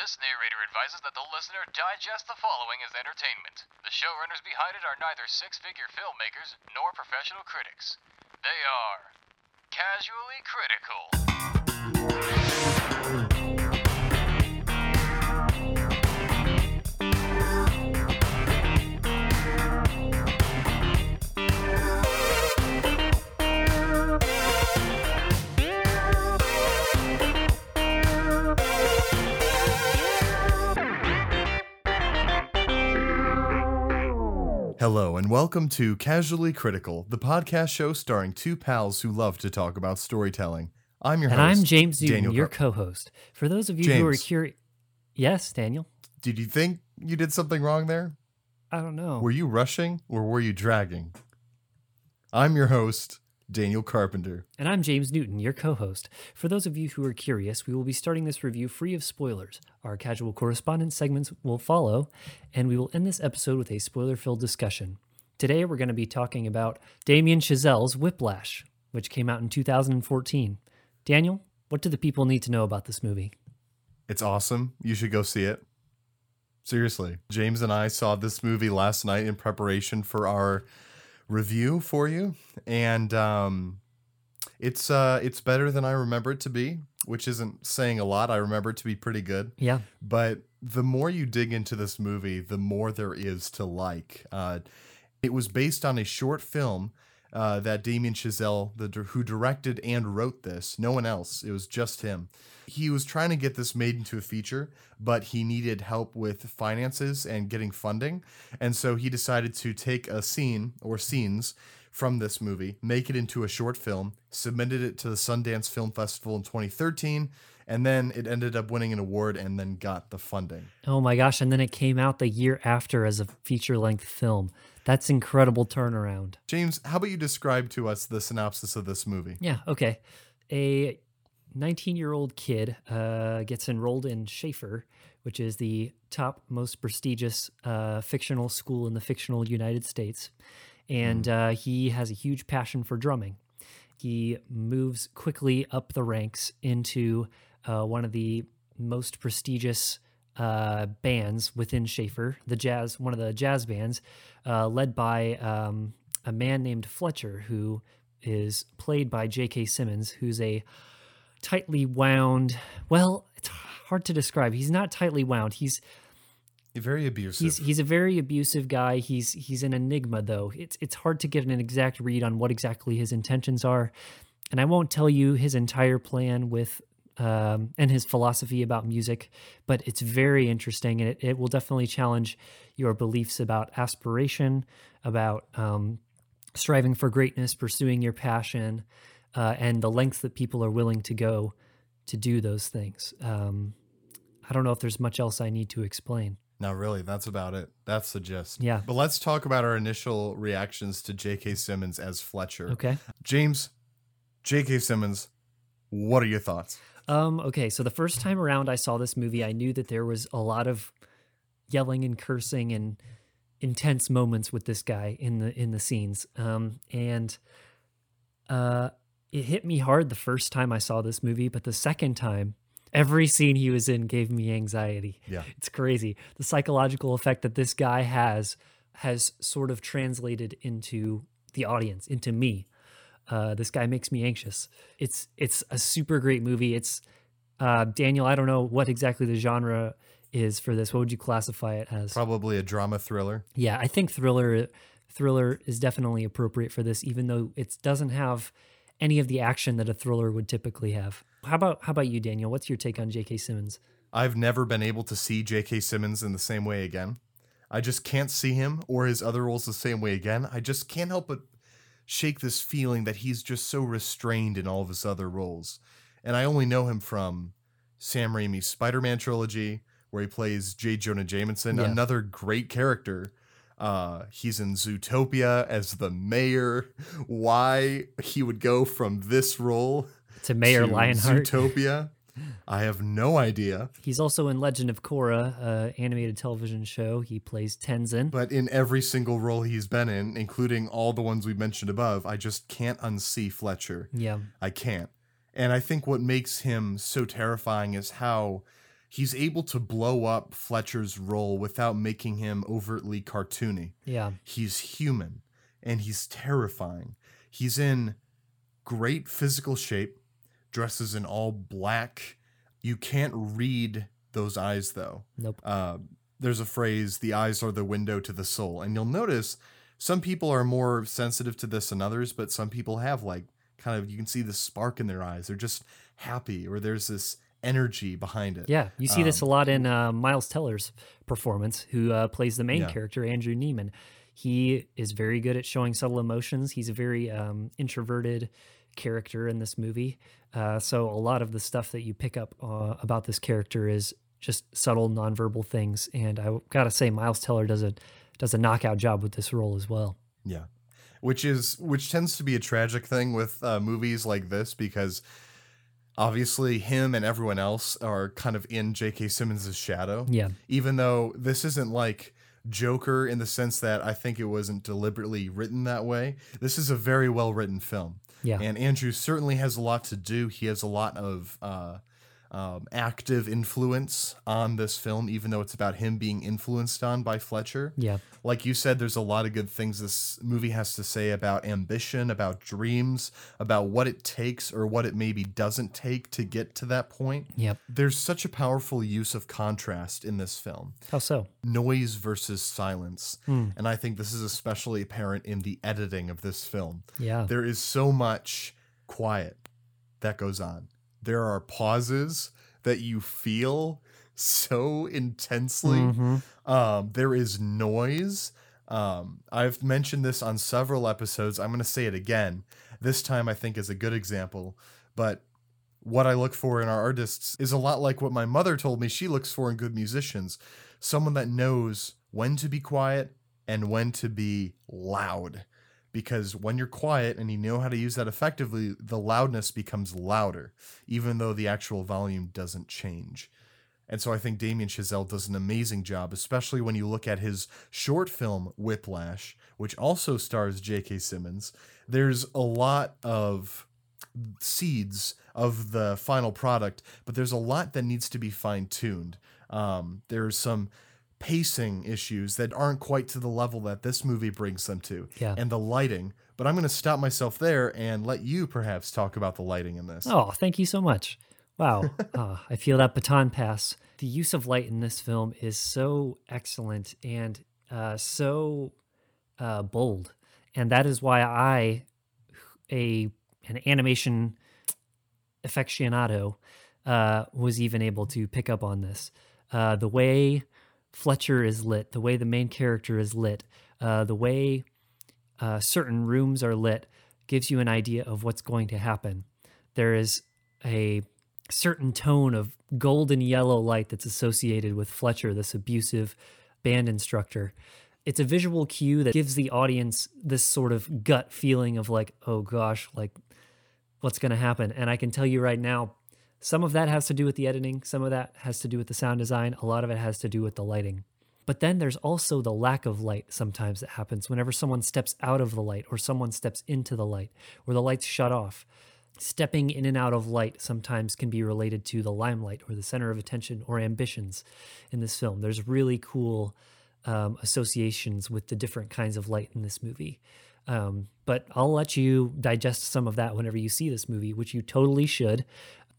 This narrator advises that the listener digest the following as entertainment. The showrunners behind it are neither six figure filmmakers nor professional critics. They are casually critical. Hello, and welcome to Casually Critical, the podcast show starring two pals who love to talk about storytelling. I'm your And host. I'm James Newton, Daniel your Car- co-host. For those of you who are curious, yes, Daniel. Did you think you did something wrong there? I don't know. Were you rushing or were you dragging? I'm your host, Daniel Carpenter. And I'm James Newton, your co-host. For those of you who are curious, we will be starting this review free of spoilers. Our casual correspondence segments will follow, and we will end this episode with a spoiler-filled discussion. Today, we're going to be talking about Damien Chazelle's Whiplash, which came out in 2014. Daniel, what do the people need to know about this movie? It's awesome. You should go see it. Seriously. James and I saw this movie last night in preparation for our review for you. And um it's uh it's better than I remember it to be, which isn't saying a lot. I remember it to be pretty good. Yeah, But the more you dig into this movie, the more there is to like. Uh, it was based on a short film uh, that Damien Chazelle, the who directed and wrote this, no one else. It was just him. He was trying to get this made into a feature, but he needed help with finances and getting funding, and so he decided to take a scene or scenes from this movie, make it into a short film, submitted it to the Sundance Film Festival in 2013, and then it ended up winning an award and then got the funding. Oh my gosh, and then it came out the year after as a feature length film. That's incredible turnaround. James, how about you describe to us the synopsis of this movie? Yeah, okay. A 19 year old kid uh, gets enrolled in Shaffer, which is the top, most prestigious uh, fictional school in the fictional United States. And uh, he has a huge passion for drumming. He moves quickly up the ranks into uh, one of the most prestigious uh, bands within Shaffer, the jazz, one of the jazz bands, uh, led by um, a man named Fletcher, who is played by J.K. Simmons, who's a tightly wound. Well, it's hard to describe. He's not tightly wound. He's Very abusive. he's he's a very abusive guy. He's he's an enigma though. It's it's hard to get an exact read on what exactly his intentions are, and I won't tell you his entire plan with um, and his philosophy about music, but it's very interesting and it, it will definitely challenge your beliefs about aspiration, about um, striving for greatness, pursuing your passion, uh, and the lengths that people are willing to go to do those things. Um, I don't know if there's much else I need to explain. Not really. That's about it. That's the gist. Yeah. But let's talk about our initial reactions to J.K. Simmons as Fletcher. Okay. James, J.K. Simmons, what are your thoughts? Um, okay, so the first time around I saw this movie, I knew that there was a lot of yelling and cursing and intense moments with this guy in the in the scenes. Um, and uh, it hit me hard the first time I saw this movie, but the second time, every scene he was in gave me anxiety. Yeah. It's crazy. The psychological effect that this guy has has sort of translated into the audience, into me. Uh, this guy makes me anxious. It's it's a super great movie. It's uh, Daniel. I don't know what exactly the genre is for this. What would you classify it as? Probably a drama thriller. Yeah, I think thriller thriller is definitely appropriate for this, even though it doesn't have any of the action that a thriller would typically have. How about how about you, Daniel? What's your take on J.K. Simmons? I've never been able to see J.K. Simmons in the same way again. I just can't see him or his other roles the same way again. I just can't help but shake this feeling that he's just so restrained in all of his other roles. And I only know him from Sam Raimi's Spider Man trilogy, where he plays J. Jonah Jameson, Yeah. another great character. Uh, he's in Zootopia as the mayor. Why he would go from this role To Mayor to Lionheart. Zootopia, I have no idea. He's also in Legend of Korra, uh, animated television show. He plays Tenzin. But in every single role he's been in, including all the ones we mentioned above, I just can't unsee Fletcher. yeah, I can't. And I think what makes him so terrifying is how he's able to blow up Fletcher's role without making him overtly cartoony. Yeah. He's human and he's terrifying. He's in great physical shape, dresses in all black. You can't read those eyes though. Nope. Uh, there's a phrase, the eyes are the window to the soul. And you'll notice some people are more sensitive to this than others, but some people have like kind of, you can see the spark in their eyes. They're just happy or there's this energy behind it. Yeah, you see this a Um, lot in uh, Miles Teller's performance, who uh, plays the main Yeah. character, Andrew Neiman. He is very good at showing subtle emotions. He's a very um, introverted character in this movie. Uh, so a lot of the stuff that you pick up uh, about this character is just subtle nonverbal things. And I gotta say, Miles Teller does a does a knockout job with this role as well. Yeah. Which is which tends to be a tragic thing with uh, movies like this because obviously him and everyone else are kind of in J.K. Simmons's shadow. Yeah, Even though this isn't like Joker in the sense that I think it wasn't deliberately written that way. This is a very well written film. yeah, And Andrew certainly has a lot to do. He has a lot of uh, um, active influence on this film, even though it's about him being influenced on by Fletcher yeah, like you said, there's a lot of good things this movie has to say about ambition, about dreams, about what it takes or what it maybe doesn't take to get to that point. yep. There's such a powerful use of contrast in this film How so? noise versus silence. Hmm. And I think this is especially apparent in the editing of this film. Yeah, There is so much quiet that goes on. There are pauses that you feel so intensely. Mhm. Um, there is noise. Um, I've mentioned this on several episodes. I'm going to say it again. This time, I think, is a good example. But what I look for in our artists is a lot like what my mother told me she looks for in good musicians someone that knows when to be quiet and when to be loud. Because when you're quiet and you know how to use that effectively, the loudness becomes louder, even though the actual volume doesn't change. And so I think Damien Chazelle does an amazing job, especially when you look at his short film Whiplash, which also stars J.K. Simmons. There's a lot of seeds of the final product, but there's a lot that needs to be fine tuned. Um, there's some pacing issues that aren't quite to the level that this movie brings them to, Yeah. and the lighting. But I'm going to stop myself there and let you perhaps talk about the lighting in this. Oh, thank you so much. Wow. uh, I feel that baton pass. The use of light in this film is so excellent and uh, so uh, bold. And that is why I, a an animation aficionado, uh, was even able to pick up on this. Uh, the way Fletcher is lit, the way the main character is lit, uh, the way uh, certain rooms are lit gives you an idea of what's going to happen. There is a certain tone of golden yellow light that's associated with Fletcher, this abusive band instructor. It's a visual cue that gives the audience this sort of gut feeling of like, oh gosh, like what's going to happen. And I can tell you right now, some of that has to do with the editing, some of that has to do with the sound design, a lot of it has to do with the lighting. But then there's also the lack of light sometimes that happens whenever someone steps out of the light or someone steps into the light or the lights shut off. Stepping in and out of light sometimes can be related to the limelight or the center of attention or ambitions in this film. There's really cool um, associations with the different kinds of light in this movie. Um, but I'll let you digest some of that whenever you see this movie, which you totally should.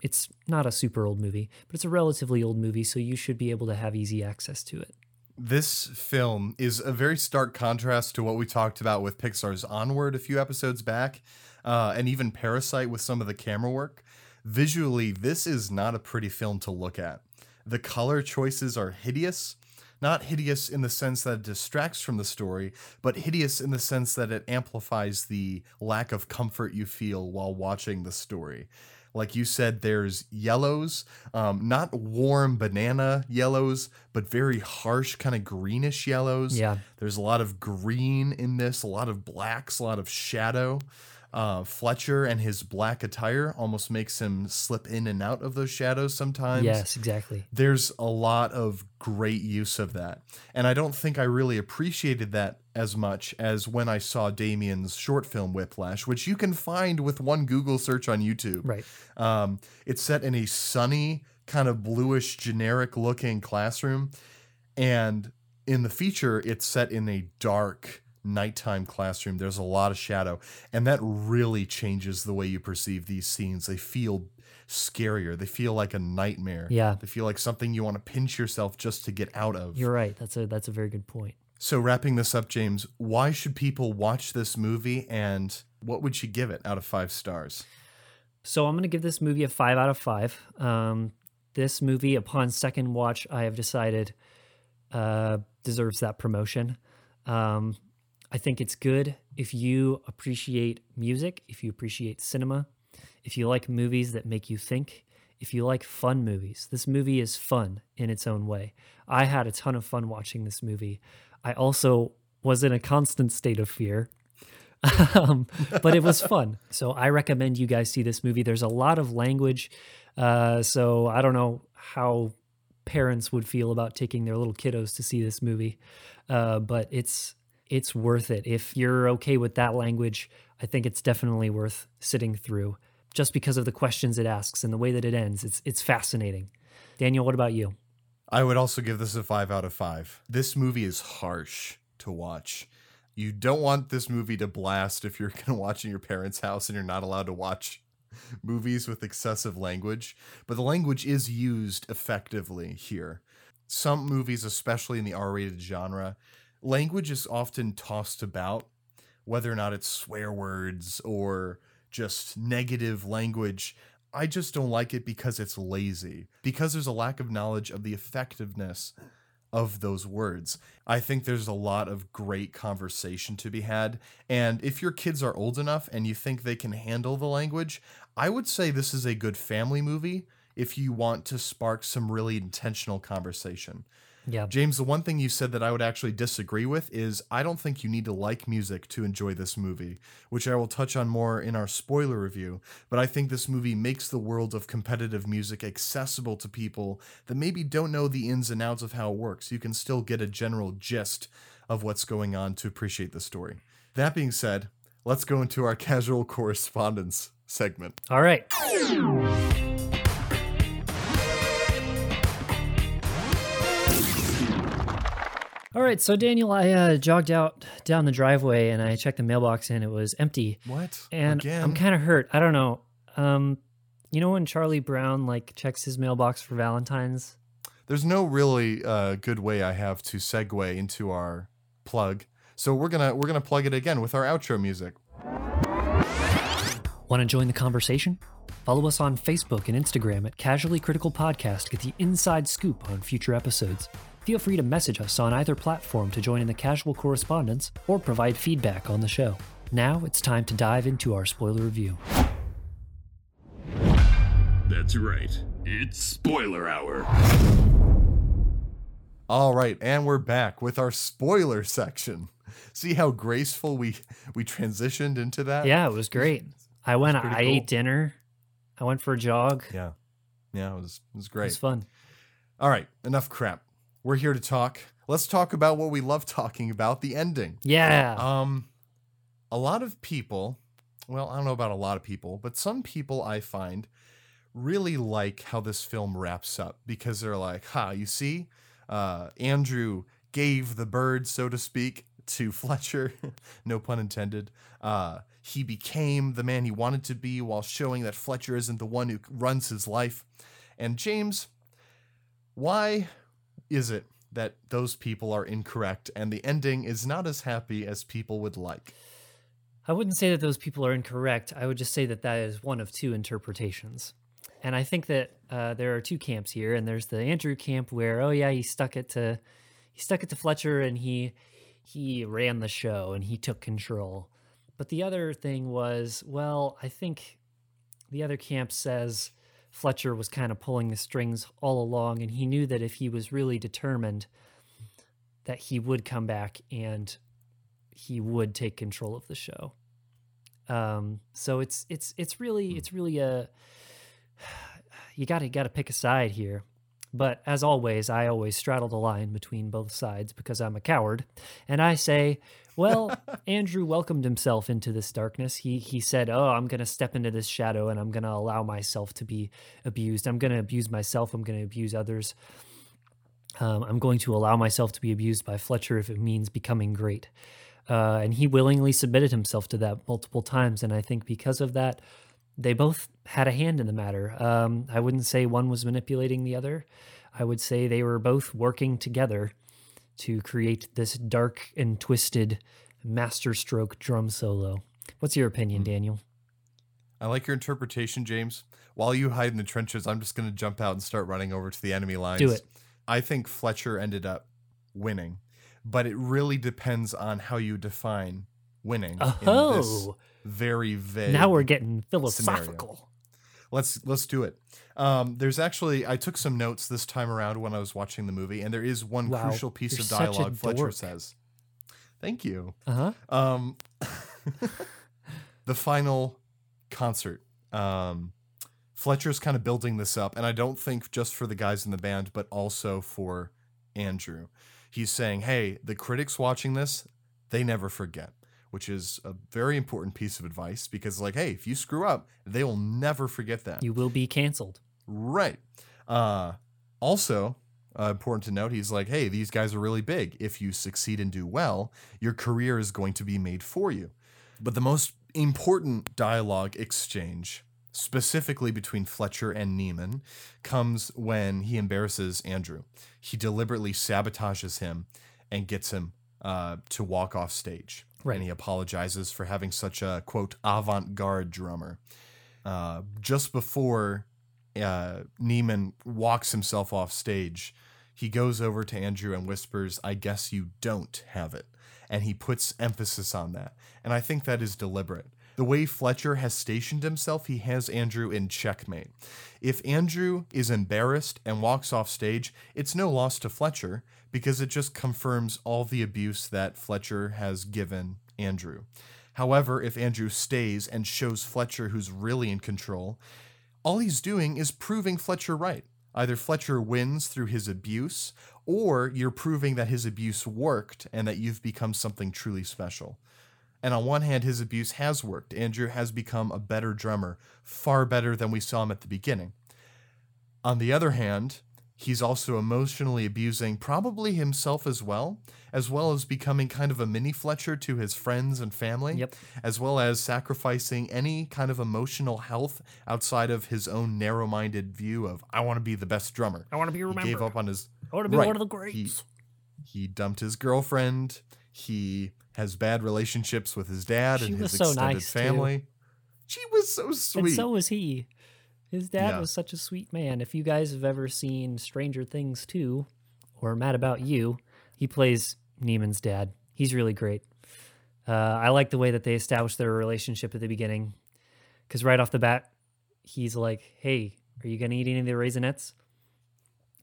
It's not a super old movie, but it's a relatively old movie, so you should be able to have easy access to it. This film is a very stark contrast to what we talked about with Pixar's Onward a few episodes back, uh, and even Parasite with some of the camera work. Visually, this is not a pretty film to look at. The color choices are hideous. Not hideous in the sense that it distracts from the story, but hideous in the sense that it amplifies the lack of comfort you feel while watching the story. Like you said, there's yellows, um, not warm banana yellows, but very harsh, kind of greenish yellows. Yeah. There's a lot of green in this, a lot of blacks, a lot of shadow. Uh, Fletcher and his black attire almost makes him slip in and out of those shadows sometimes Yes, exactly. there's a lot of great use of that. And I don't think I really appreciated that as much as when I saw Damien's short film Whiplash, which you can find with one Google search on YouTube. Right. Um, it's set in a sunny, kind of bluish, generic looking classroom. And in the feature, it's set in a dark, nighttime classroom. There's a lot of shadow. And that really changes the way you perceive these scenes. They feel scarier. They feel like a nightmare. Yeah. They feel like something you want to pinch yourself just to get out of. You're right. That's a that's a very good point. So, wrapping this up, James, why should people watch this movie and what would you give it out of five stars? So I'm going to give this movie a five out of five. Um, this movie, upon second watch, I have decided uh, deserves that promotion. Um, I think it's good if you appreciate music, if you appreciate cinema, if you like movies that make you think, if you like fun movies. This movie is fun in its own way. I had a ton of fun watching this movie. I also was in a constant state of fear. um, but it was fun. So I recommend you guys see this movie. There's a lot of language. Uh, so I don't know how parents would feel about taking their little kiddos to see this movie. Uh, but it's it's worth it. If you're okay with that language, I think it's definitely worth sitting through just because of the questions it asks and the way that it ends. It's it's fascinating. Daniel, what about you? I would also give this a five out of five. This movie is harsh to watch. You don't want this movie to blast if you're going to watch in your parents' house and you're not allowed to watch movies with excessive language, but the language is used effectively here. Some movies, especially in the R rated genre, language is often tossed about, whether or not it's swear words or just negative language. I just don't like it because it's lazy, because there's a lack of knowledge of the effectiveness of those words. I think there's a lot of great conversation to be had. And if your kids are old enough and you think they can handle the language, I would say this is a good family movie if you want to spark some really intentional conversation. Yeah. James, the one thing you said that I would actually disagree with is I don't think you need to like music to enjoy this movie, which I will touch on more in our spoiler review. But I think this movie makes the world of competitive music accessible to people that maybe don't know the ins and outs of how it works. You can still get a general gist of what's going on to appreciate the story. That being said, let's go into our casual correspondence segment. All right. All right, so Daniel, I uh, jogged out down the driveway and I checked the mailbox and it was empty. What? And Again? I'm kind of hurt. I don't know. Um, you know when Charlie Brown like checks his mailbox for Valentine's? There's no really uh, good way I have to segue into our plug. So we're gonna we're gonna plug it again with our outro music. Want to join the conversation? Follow us on Facebook and Instagram at Casually Critical Podcast to get the inside scoop on future episodes. Feel free to message us on either platform to join in the casual correspondence or provide feedback on the show. Now it's time to dive into our spoiler review. That's right. It's spoiler hour. All right, and we're back with our spoiler section. See how graceful we we transitioned into that? Yeah, it was great. I went, I cool. ate dinner, I went for a jog. Yeah. Yeah, it was it was great. It was fun. All right, enough crap. We're here to talk. Let's talk about what we love talking about, the ending. Yeah. Um, a lot of people, well, I don't know about a lot of people, but some people I find really like how this film wraps up because they're like, ha, you see, uh, Andrew gave the bird, so to speak, to Fletcher, no pun intended. Uh, he became the man he wanted to be while showing that Fletcher isn't the one who runs his life. And James, why is it that those people are incorrect and the ending is not as happy as people would like? I wouldn't say that those people are incorrect. I would just say that that is one of two interpretations. And I think that uh, there are two camps here, and there's the Andrew camp where, oh yeah, he stuck it to he stuck it to Fletcher and he he ran the show and he took control. But the other thing was, well, I think the other camp says Fletcher was kind of pulling the strings all along, and he knew that if he was really determined, that he would come back and he would take control of the show. Um, so it's it's it's really it's really a you got to got to pick a side here. But as always, I always straddle the line between both sides because I'm a coward. And I say, well, Andrew welcomed himself into this darkness. He he said, "Oh, I'm going to step into this shadow and I'm going to allow myself to be abused. I'm going to abuse myself. I'm going to abuse others. Um, I'm going to allow myself to be abused by Fletcher if it means becoming great." Uh, and he willingly submitted himself to that multiple times. And I think because of that, they both had a hand in the matter. Um, I wouldn't say one was manipulating the other. I would say they were both working together to create this dark and twisted masterstroke drum solo. What's your opinion, Daniel? I like your interpretation, James. While you hide in the trenches, I'm just going to jump out and start running over to the enemy lines. Do it. I think Fletcher ended up winning, but it really depends on how you define winning in this Oh, very vague. now we're getting philosophical. let's let's do it. Um, there's actually I took some notes this time around when I was watching the movie, and there is one Wow, crucial piece you're of dialogue Fletcher says. Thank you. Uh huh. Um, the final concert. Um, Fletcher's kind of building this up, and I don't think just for the guys in the band, but also for Andrew. He's saying, "Hey, the critics watching this, they never forget." Which is a very important piece of advice because, like, hey, if you screw up, they will never forget that. You will be canceled. Right. Uh, also, uh, important to note, he's like, hey, these guys are really big. If you succeed and do well, your career is going to be made for you. But the most important dialogue exchange, specifically between Fletcher and Neiman, comes when he embarrasses Andrew. He deliberately sabotages him and gets him uh, to walk off stage. Right. And he apologizes for having such a, quote, avant garde drummer. Uh, just before uh, Neiman walks himself off stage, he goes over to Andrew and whispers, I guess you don't have it. And he puts emphasis on that. And I think that is deliberate. The way Fletcher has stationed himself, he has Andrew in checkmate. If Andrew is embarrassed and walks off stage, it's no loss to Fletcher because it just confirms all the abuse that Fletcher has given Andrew. However, if Andrew stays and shows Fletcher who's really in control, all he's doing is proving Fletcher right. Either Fletcher wins through his abuse, or you're proving that his abuse worked and that you've become something truly special. And on one hand, his abuse has worked. Andrew has become a better drummer, far better than we saw him at the beginning. On the other hand, he's also emotionally abusing probably himself as well, as well as becoming kind of a mini Fletcher to his friends and family, Yep. as well as sacrificing any kind of emotional health outside of his own narrow minded view of, I want to be the best drummer. I want to be He remembered. gave up on his. I want to be Right. one of the He- greats. He dumped his girlfriend. He has bad relationships with his dad She and his so extended nice, too. family. She was so sweet. And so was he. His dad Yeah. was such a sweet man. If you guys have ever seen Stranger Things 2 or Mad About You, he plays Neiman's dad. He's really great. Uh, I like the way that they established their relationship at the beginning. Because right off the bat, he's like, Hey, are you going to eat any of the raisinets?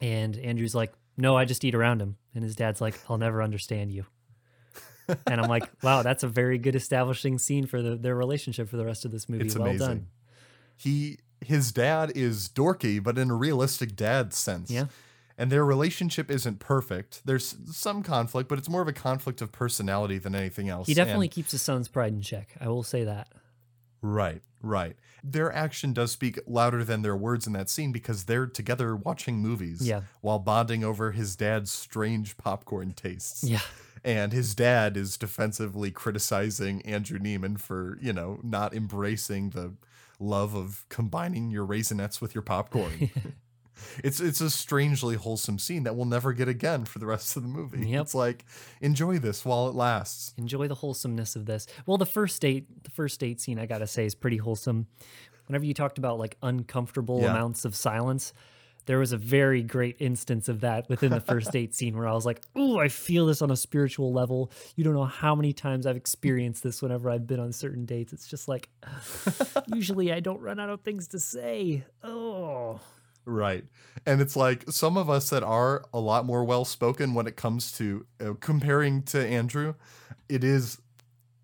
And Andrew's like, No, I just eat around him. And his dad's like, I'll never understand you. and I'm like, Wow, that's a very good establishing scene for the, their relationship for the rest of this movie. It's well amazing. done. He his dad is dorky, but in a realistic dad sense. Yeah. And their relationship isn't perfect. There's some conflict, but it's more of a conflict of personality than anything else. He definitely And- keeps his son's pride in check. I will say that. right, right. Their action does speak louder than their words in that scene because they're together watching movies Yeah. while bonding over his dad's strange popcorn tastes. Yeah. and his dad is defensively criticizing Andrew Neiman for, you know, not embracing the love of combining your raisinets with your popcorn. it's it's a strangely wholesome scene that we'll never get again for the rest of the movie. Yep. It's like enjoy this while it lasts. Enjoy the wholesomeness of this. Well, the first date, the first date scene, I gotta say, is pretty wholesome. Whenever you talked about like uncomfortable Yeah. amounts of silence, there was a very great instance of that within the first date scene where I was like, "Ooh, I feel this on a spiritual level." You don't know how many times I've experienced this whenever I've been on certain dates. It's just like, usually I don't run out of things to say. Oh, Right. And it's like some of us that are a lot more well spoken when it comes to uh, comparing to Andrew, it is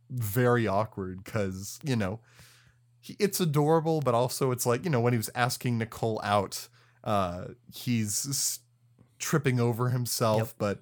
very awkward because, you know, he, it's adorable, but also it's like, you know, when he was asking Nicole out, uh, he's tripping over himself, Yep. but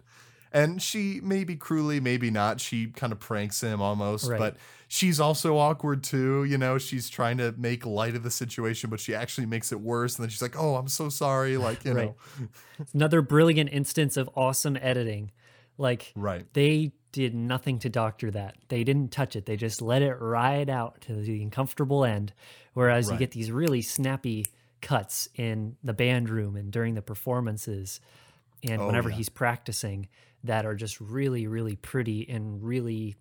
and she maybe cruelly, maybe not. She kind of pranks him almost, Right. but she's also awkward too. You know, she's trying to make light of the situation, but she actually makes it worse. And then she's like, "Oh, I'm so sorry." Like, you Right. know, another brilliant instance of awesome editing. Like right? they did nothing to doctor that. They didn't touch it. They just let it ride out to the uncomfortable end. Whereas you get these really snappy cuts in the band room and during the performances and Oh, whenever yeah. he's practicing that are just really, really pretty and really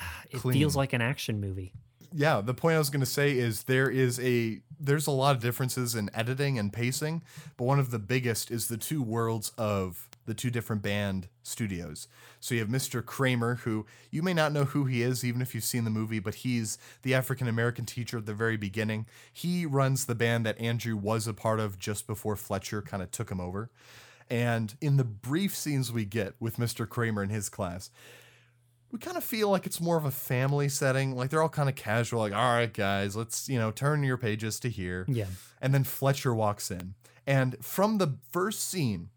ah, it Clean. feels like an action movie. Yeah the point i was going to say is there is a there's a lot of differences in editing and pacing but one of the biggest is the two worlds of the two different band studios. So you have mr kramer who you may not know who he is even if you've seen the movie but he's the african american teacher at the very beginning. He runs the band that andrew was a part of just before fletcher kind of took him over. And in the brief scenes we get with mr kramer and his class we kind of feel like it's more of a family setting. Like they're all kind of casual, like, all right, guys, let's, you know, turn your pages to here. Yeah. And then Fletcher walks in. And from the first scene,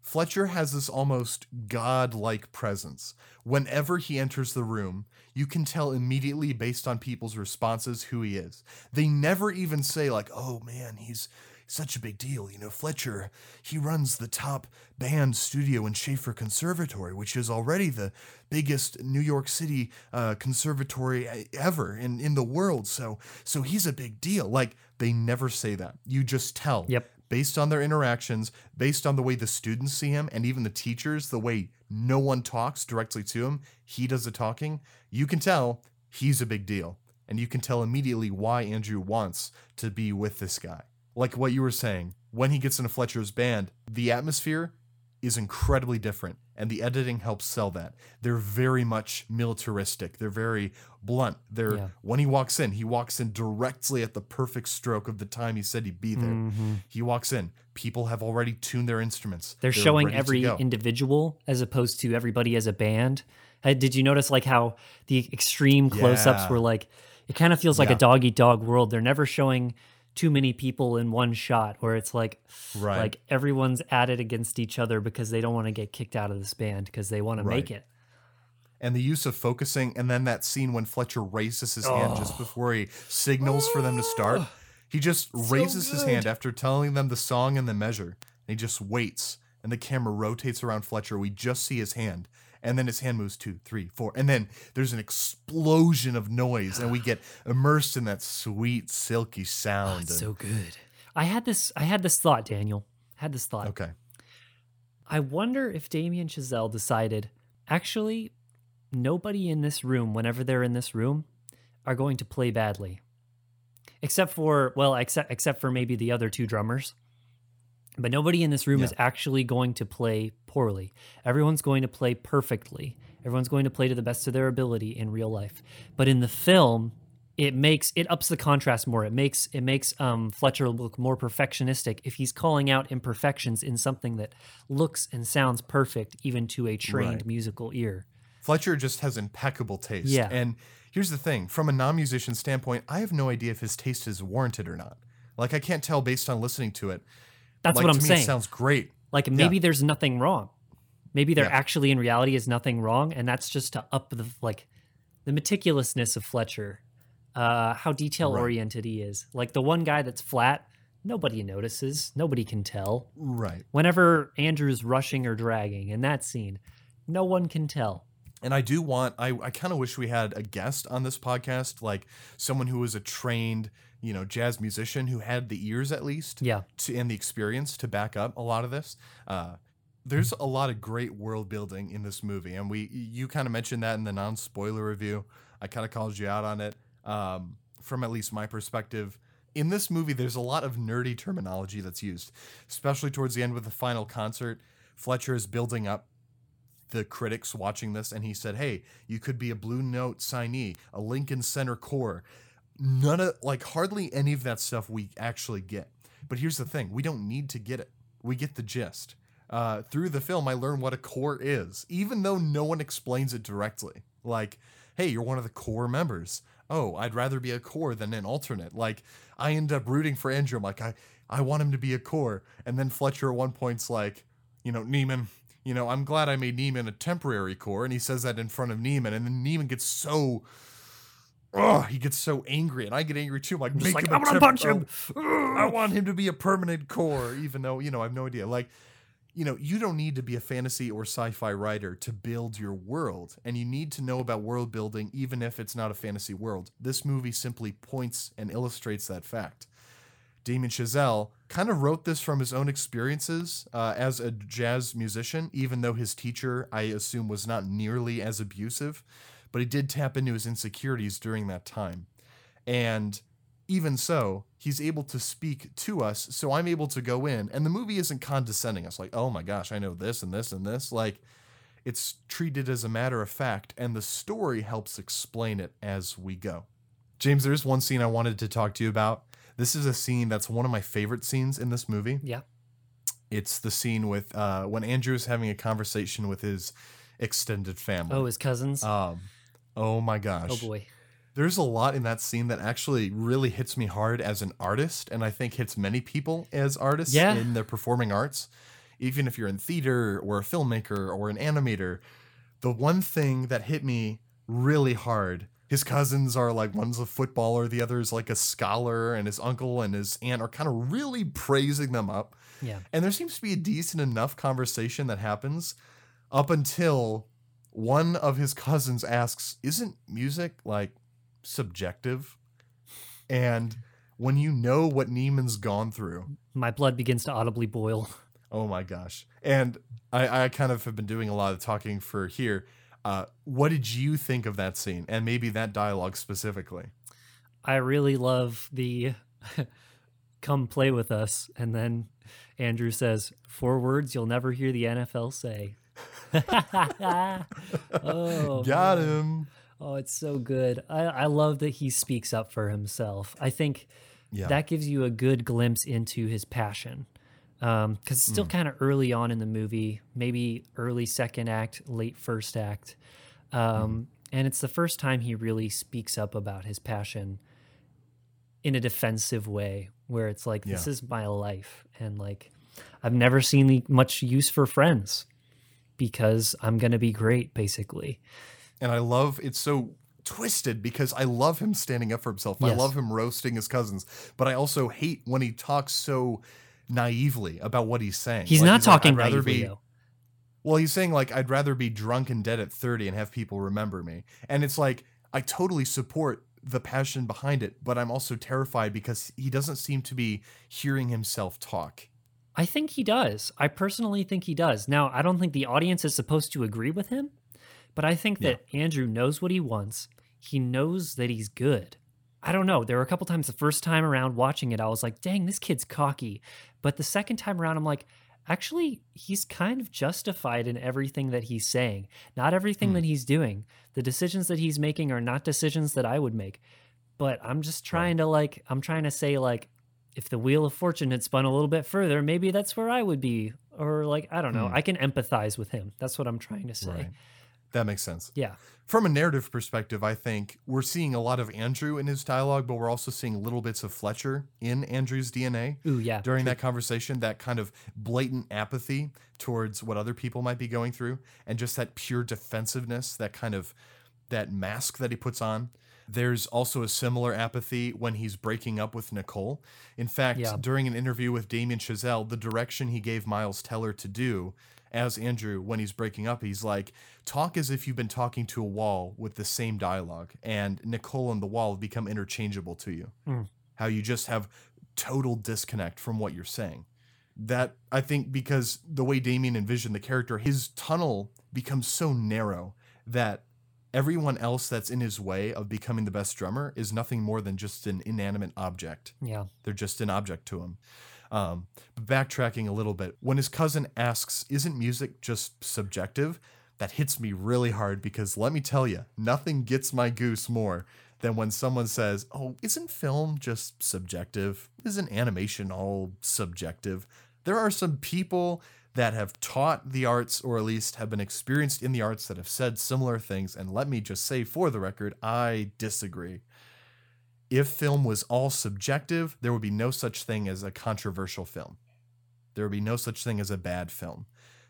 Fletcher has this almost godlike presence. Whenever he enters the room, you can tell immediately based on people's responses who he is. They never even say, like, oh man, he's such a big deal. You know, Fletcher, he runs the top band studio in Shaffer Conservatory, which is already the biggest New York City uh, conservatory e- ever in, in the world. So, so he's a big deal. Like, they never say that. You just tell Yep. based on their interactions, based on the way the students see him, and even the teachers, the way no one talks directly to him, he does the talking, you can tell he's a big deal. And you can tell immediately why Andrew wants to be with this guy. Like what you were saying, when he gets into Fletcher's band, the atmosphere is incredibly different, and the editing helps sell that. They're very much militaristic. They're very blunt. They're Yeah. when he walks in, he walks in directly at the perfect stroke of the time he said he'd be there. Mhm. He walks in. People have already tuned their instruments. They're, showing ready to every individual as opposed to everybody as a band. Uh, Did you notice like how the extreme close-ups Yeah. were like it kind of feels like Yeah. a dog eat dog world. They're never showing too many people in one shot where it's like Right. like everyone's at it against each other because they don't want to get kicked out of this band because they want to make it. and the use of focusing, and then that scene when Fletcher raises his hand just oh. before he signals for them to start. He just raises his hand after telling them the song and the measure, and he just waits. And the camera rotates around Fletcher. We just see his hand, and then his hand moves two, three, four, and then there's an explosion of noise, and we get immersed in that sweet, silky oh, sound. It's and- so good. I had this I had this thought, Daniel. I had this thought. okay, I wonder if Damien Chazelle decided, actually, nobody in this room, whenever they're in this room, are going to play badly. Except for, well, except except for maybe the other two drummers. But nobody in this room Yeah. is actually going to play poorly. Everyone's going to play perfectly. Everyone's going to play to the best of their ability in real life. But in the film, it makes it ups the contrast more. It makes it makes um, Fletcher look more perfectionistic if he's calling out imperfections in something that looks and sounds perfect even to a trained Right. musical ear. Fletcher just has impeccable taste. Yeah. And here's the thing from a non musician standpoint, I have no idea if his taste is warranted or not. Like, I can't tell based on listening to it. That's like, what I'm me, saying. Sounds great. Like maybe there's nothing wrong. Maybe there Yeah. actually in reality is nothing wrong, and that's just to up the like the meticulousness of Fletcher, uh, how detail oriented he is. Like the one guy that's flat, nobody notices, nobody can tell. Right. Whenever Andrew's rushing or dragging in that scene, no one can tell. And I do want, I, I kind of wish we had a guest on this podcast, like someone who was a trained, you know, jazz musician who had the ears at least Yeah. to, and the experience to back up a lot of this. Uh, there's a lot of great world building in this movie. And we, you kind of mentioned that in the non spoiler review. I kind of called you out on it um, from at least my perspective. In this movie, there's a lot of nerdy terminology that's used, especially towards the end with the final concert. Fletcher is building up the critics watching this and he said, Hey, you could be a Blue Note signee, a Lincoln Center core. None of, like, hardly any of that stuff we actually get. But here's the thing we don't need to get it, we get the gist. Uh, through the film, I learned what a core is, even though no one explains it directly. Like, hey, you're one of the core members. Oh, I'd rather be a core than an alternate. Like, I end up rooting for Andrew. I'm like, I, I want him to be a core. And then Fletcher at one point's like, you know, Neiman, you know, I'm glad I made Neiman a temporary core. And he says that in front of Neiman. And then Neiman gets so, oh, he gets so angry. And I get angry too. I'm like, Just make like, him I'm gonna temp- punch oh, him. I want him to be a permanent core, even though, you know, I have no idea. Like, you know, you don't need to be a fantasy or sci fi writer to build your world. And you need to know about world building, even if it's not a fantasy world. This movie simply points and illustrates that fact. Damien Chazelle kind of wrote this from his own experiences uh, as a jazz musician, even though his teacher, I assume, was not nearly as abusive. But he did tap into his insecurities during that time. And even so, he's able to speak to us. So I'm able to go in, and the movie isn't condescending us like, oh my gosh, I know this and this and this. Like, it's treated as a matter of fact, and the story helps explain it as we go. James, there's one scene I wanted to talk to you about. This is a scene that's one of my favorite scenes in this movie. Yeah. It's the scene with uh, when Andrew is having a conversation with his extended family. Oh, his cousins. um, oh my gosh. oh boy. There's a lot in that scene that actually really hits me hard as an artist, and I think hits many people as artists Yeah. in the performing arts. Even if you're in theater or a filmmaker or an animator, the one thing that hit me really hard. His cousins are like one's a footballer, the other is like a scholar, and his uncle and his aunt are kind of really praising them up. Yeah. And there seems to be a decent enough conversation that happens up until one of his cousins asks, Isn't music like subjective? And when you know what Neiman's gone through, My blood begins to audibly boil. oh my gosh. And I, I kind of have been doing a lot of talking for here. Uh, what did you think of that scene and maybe that dialogue specifically? I really love the come play with us. And then Andrew says, four words you'll never hear the NFL say. oh, Got man. him. Oh, it's so good. I, I love that he speaks up for himself. I think Yeah. that gives you a good glimpse into his passion. Because it's Hmm. still kind of early on in the movie, maybe early second act, late first act. Um, And it's the first time he really speaks up about his passion in a defensive way, where it's like, this Yeah. is my life. And like, I've never seen the, much use for friends because I'm going to be great, basically. and I love it's so twisted because I love him standing up for himself. I love him roasting his cousins, but I also hate when he talks so naively about what he's saying. He's Like, not like, talking rather naively, be though. well, he's saying like I'd rather be drunk and dead at 30 and have people remember me. And it's like I totally support the passion behind it, but I'm also terrified because he doesn't seem to be hearing himself talk. I think he does. I personally think he does. Now, I don't think the audience is supposed to agree with him, but I think that Andrew knows what he wants. He knows that he's good. I don't know. There were a couple times the first time around watching it, I was like, dang, this kid's cocky. But the second time around, I'm like, actually, he's kind of justified in everything that he's saying. Not everything Hmm. that he's doing. The decisions that he's making are not decisions that I would make. But I'm just trying to like, I'm trying to say, like, if the wheel of fortune had spun a little bit further, maybe that's where I would be. Or like, I don't know. Hmm. I can empathize with him. That's what I'm trying to say. Right. That makes sense. Yeah. From a narrative perspective, I think we're seeing a lot of Andrew in his dialogue, but we're also seeing little bits of Fletcher in Andrew's DNA. Ooh, yeah. during that conversation, that kind of blatant apathy towards what other people might be going through, and just that pure defensiveness, that kind of that mask that he puts on. There's also a similar apathy when he's breaking up with Nicole. In fact, Yeah. during an interview with Damien Chazelle, the direction he gave Miles Teller to do as Andrew when he's breaking up, he's like, talk as if you've been talking to a wall with the same dialogue, and Nicole and the wall have become interchangeable to you. Mm. How you just have total disconnect from what you're saying. That I think because the way Damien envisioned the character, his tunnel becomes so narrow that everyone else that's in his way of becoming the best drummer is nothing more than just an inanimate object. Yeah. They're just an object to him. Um, but backtracking a little bit, when his cousin asks, Isn't music just subjective? That hits me really hard because let me tell you, nothing gets my goose more than when someone says, Oh, isn't film just subjective? Isn't animation all subjective? There are some people that have taught the arts or at least have been experienced in the arts that have said similar things. And let me just say for the record, I disagree if film was all subjective, there would be no such thing as a controversial film. There would be no such thing as a bad film.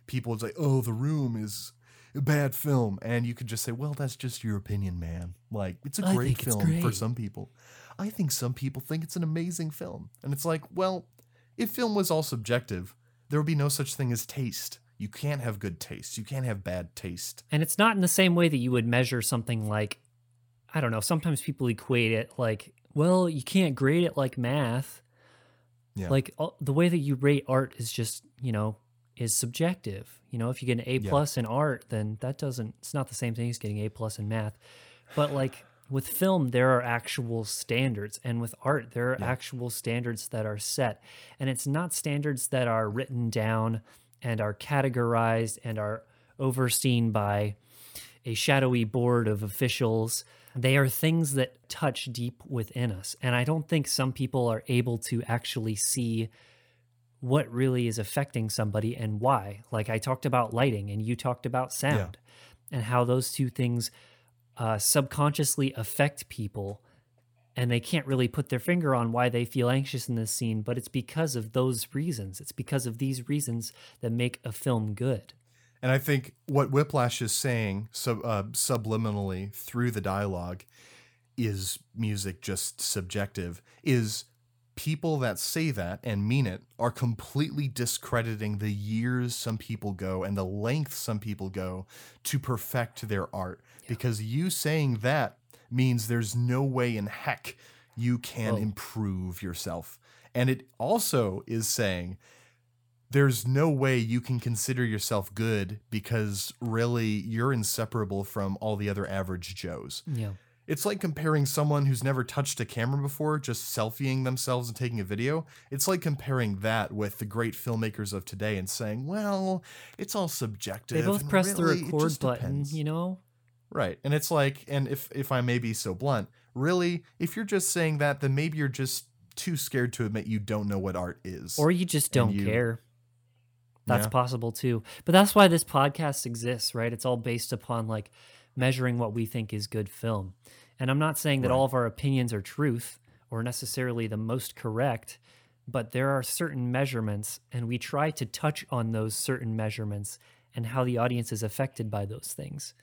people would say, "Oh, The Room is a bad film," and you could just say, "Well, that's just your opinion, man. Like, it's a great it's film for some people. I think some people think it's an amazing film." And it's like, well, if film was all subjective, there would be no such thing as taste. You can't have good taste. You can't have bad taste. And it's not in the same way that you would measure something like, I don't know, sometimes people equate it like, well, you can't grade it like math. Yeah. Like all- the way that you rate art is just, you know, is subjective. You know, if you get an A Yeah. plus in art, then that doesn't, it's not the same thing as getting A plus in math. But like with film, there are actual standards. And with art, there are Yeah. actual standards that are set. And it's not standards that are written down and are categorized and are overseen by a shadowy board of officials. They are things that touch deep within us. And I don't think some people are able to actually see what really is affecting somebody and why. Like I talked about lighting and you talked about sound and how those two things uh, subconsciously affect people. And they can't really put their finger on why they feel anxious in this scene, but it's because of those reasons. It's because of these reasons that make a film good. And I think what Whiplash is saying sub, uh, subliminally through the dialogue is music just subjective, is people that say that and mean it are completely discrediting the years some people go and the length some people go to perfect their art. Because you saying that means there's no way in heck you can Oh. improve yourself. And it also is saying there's no way you can consider yourself good because really you're inseparable from all the other average Joes. Yeah. It's like comparing someone who's never touched a camera before, just selfieing themselves and taking a video. It's like comparing that with the great filmmakers of today and saying, well, it's all subjective. They both press really, the record button, depends." you know? Right. And it's like, and if if I may be so blunt, really, if you're just saying that, then maybe you're just too scared to admit you don't know what art is. Or you just don't you- care. That's Yeah. possible too. But that's why this podcast exists, right? It's all based upon like measuring what we think is good film. And I'm not saying that Right. all of our opinions are truth or necessarily the most correct, but there are certain measurements and we try to touch on those certain measurements and how the audience is affected by those things.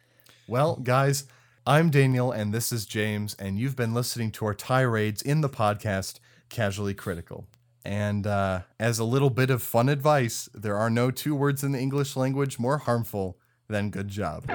Well, guys, I'm Daniel and this is James, and you've been listening to our tirades in the podcast Casually Critical. And uh, as a little bit of fun advice, there are no two words in the English language more harmful than good job.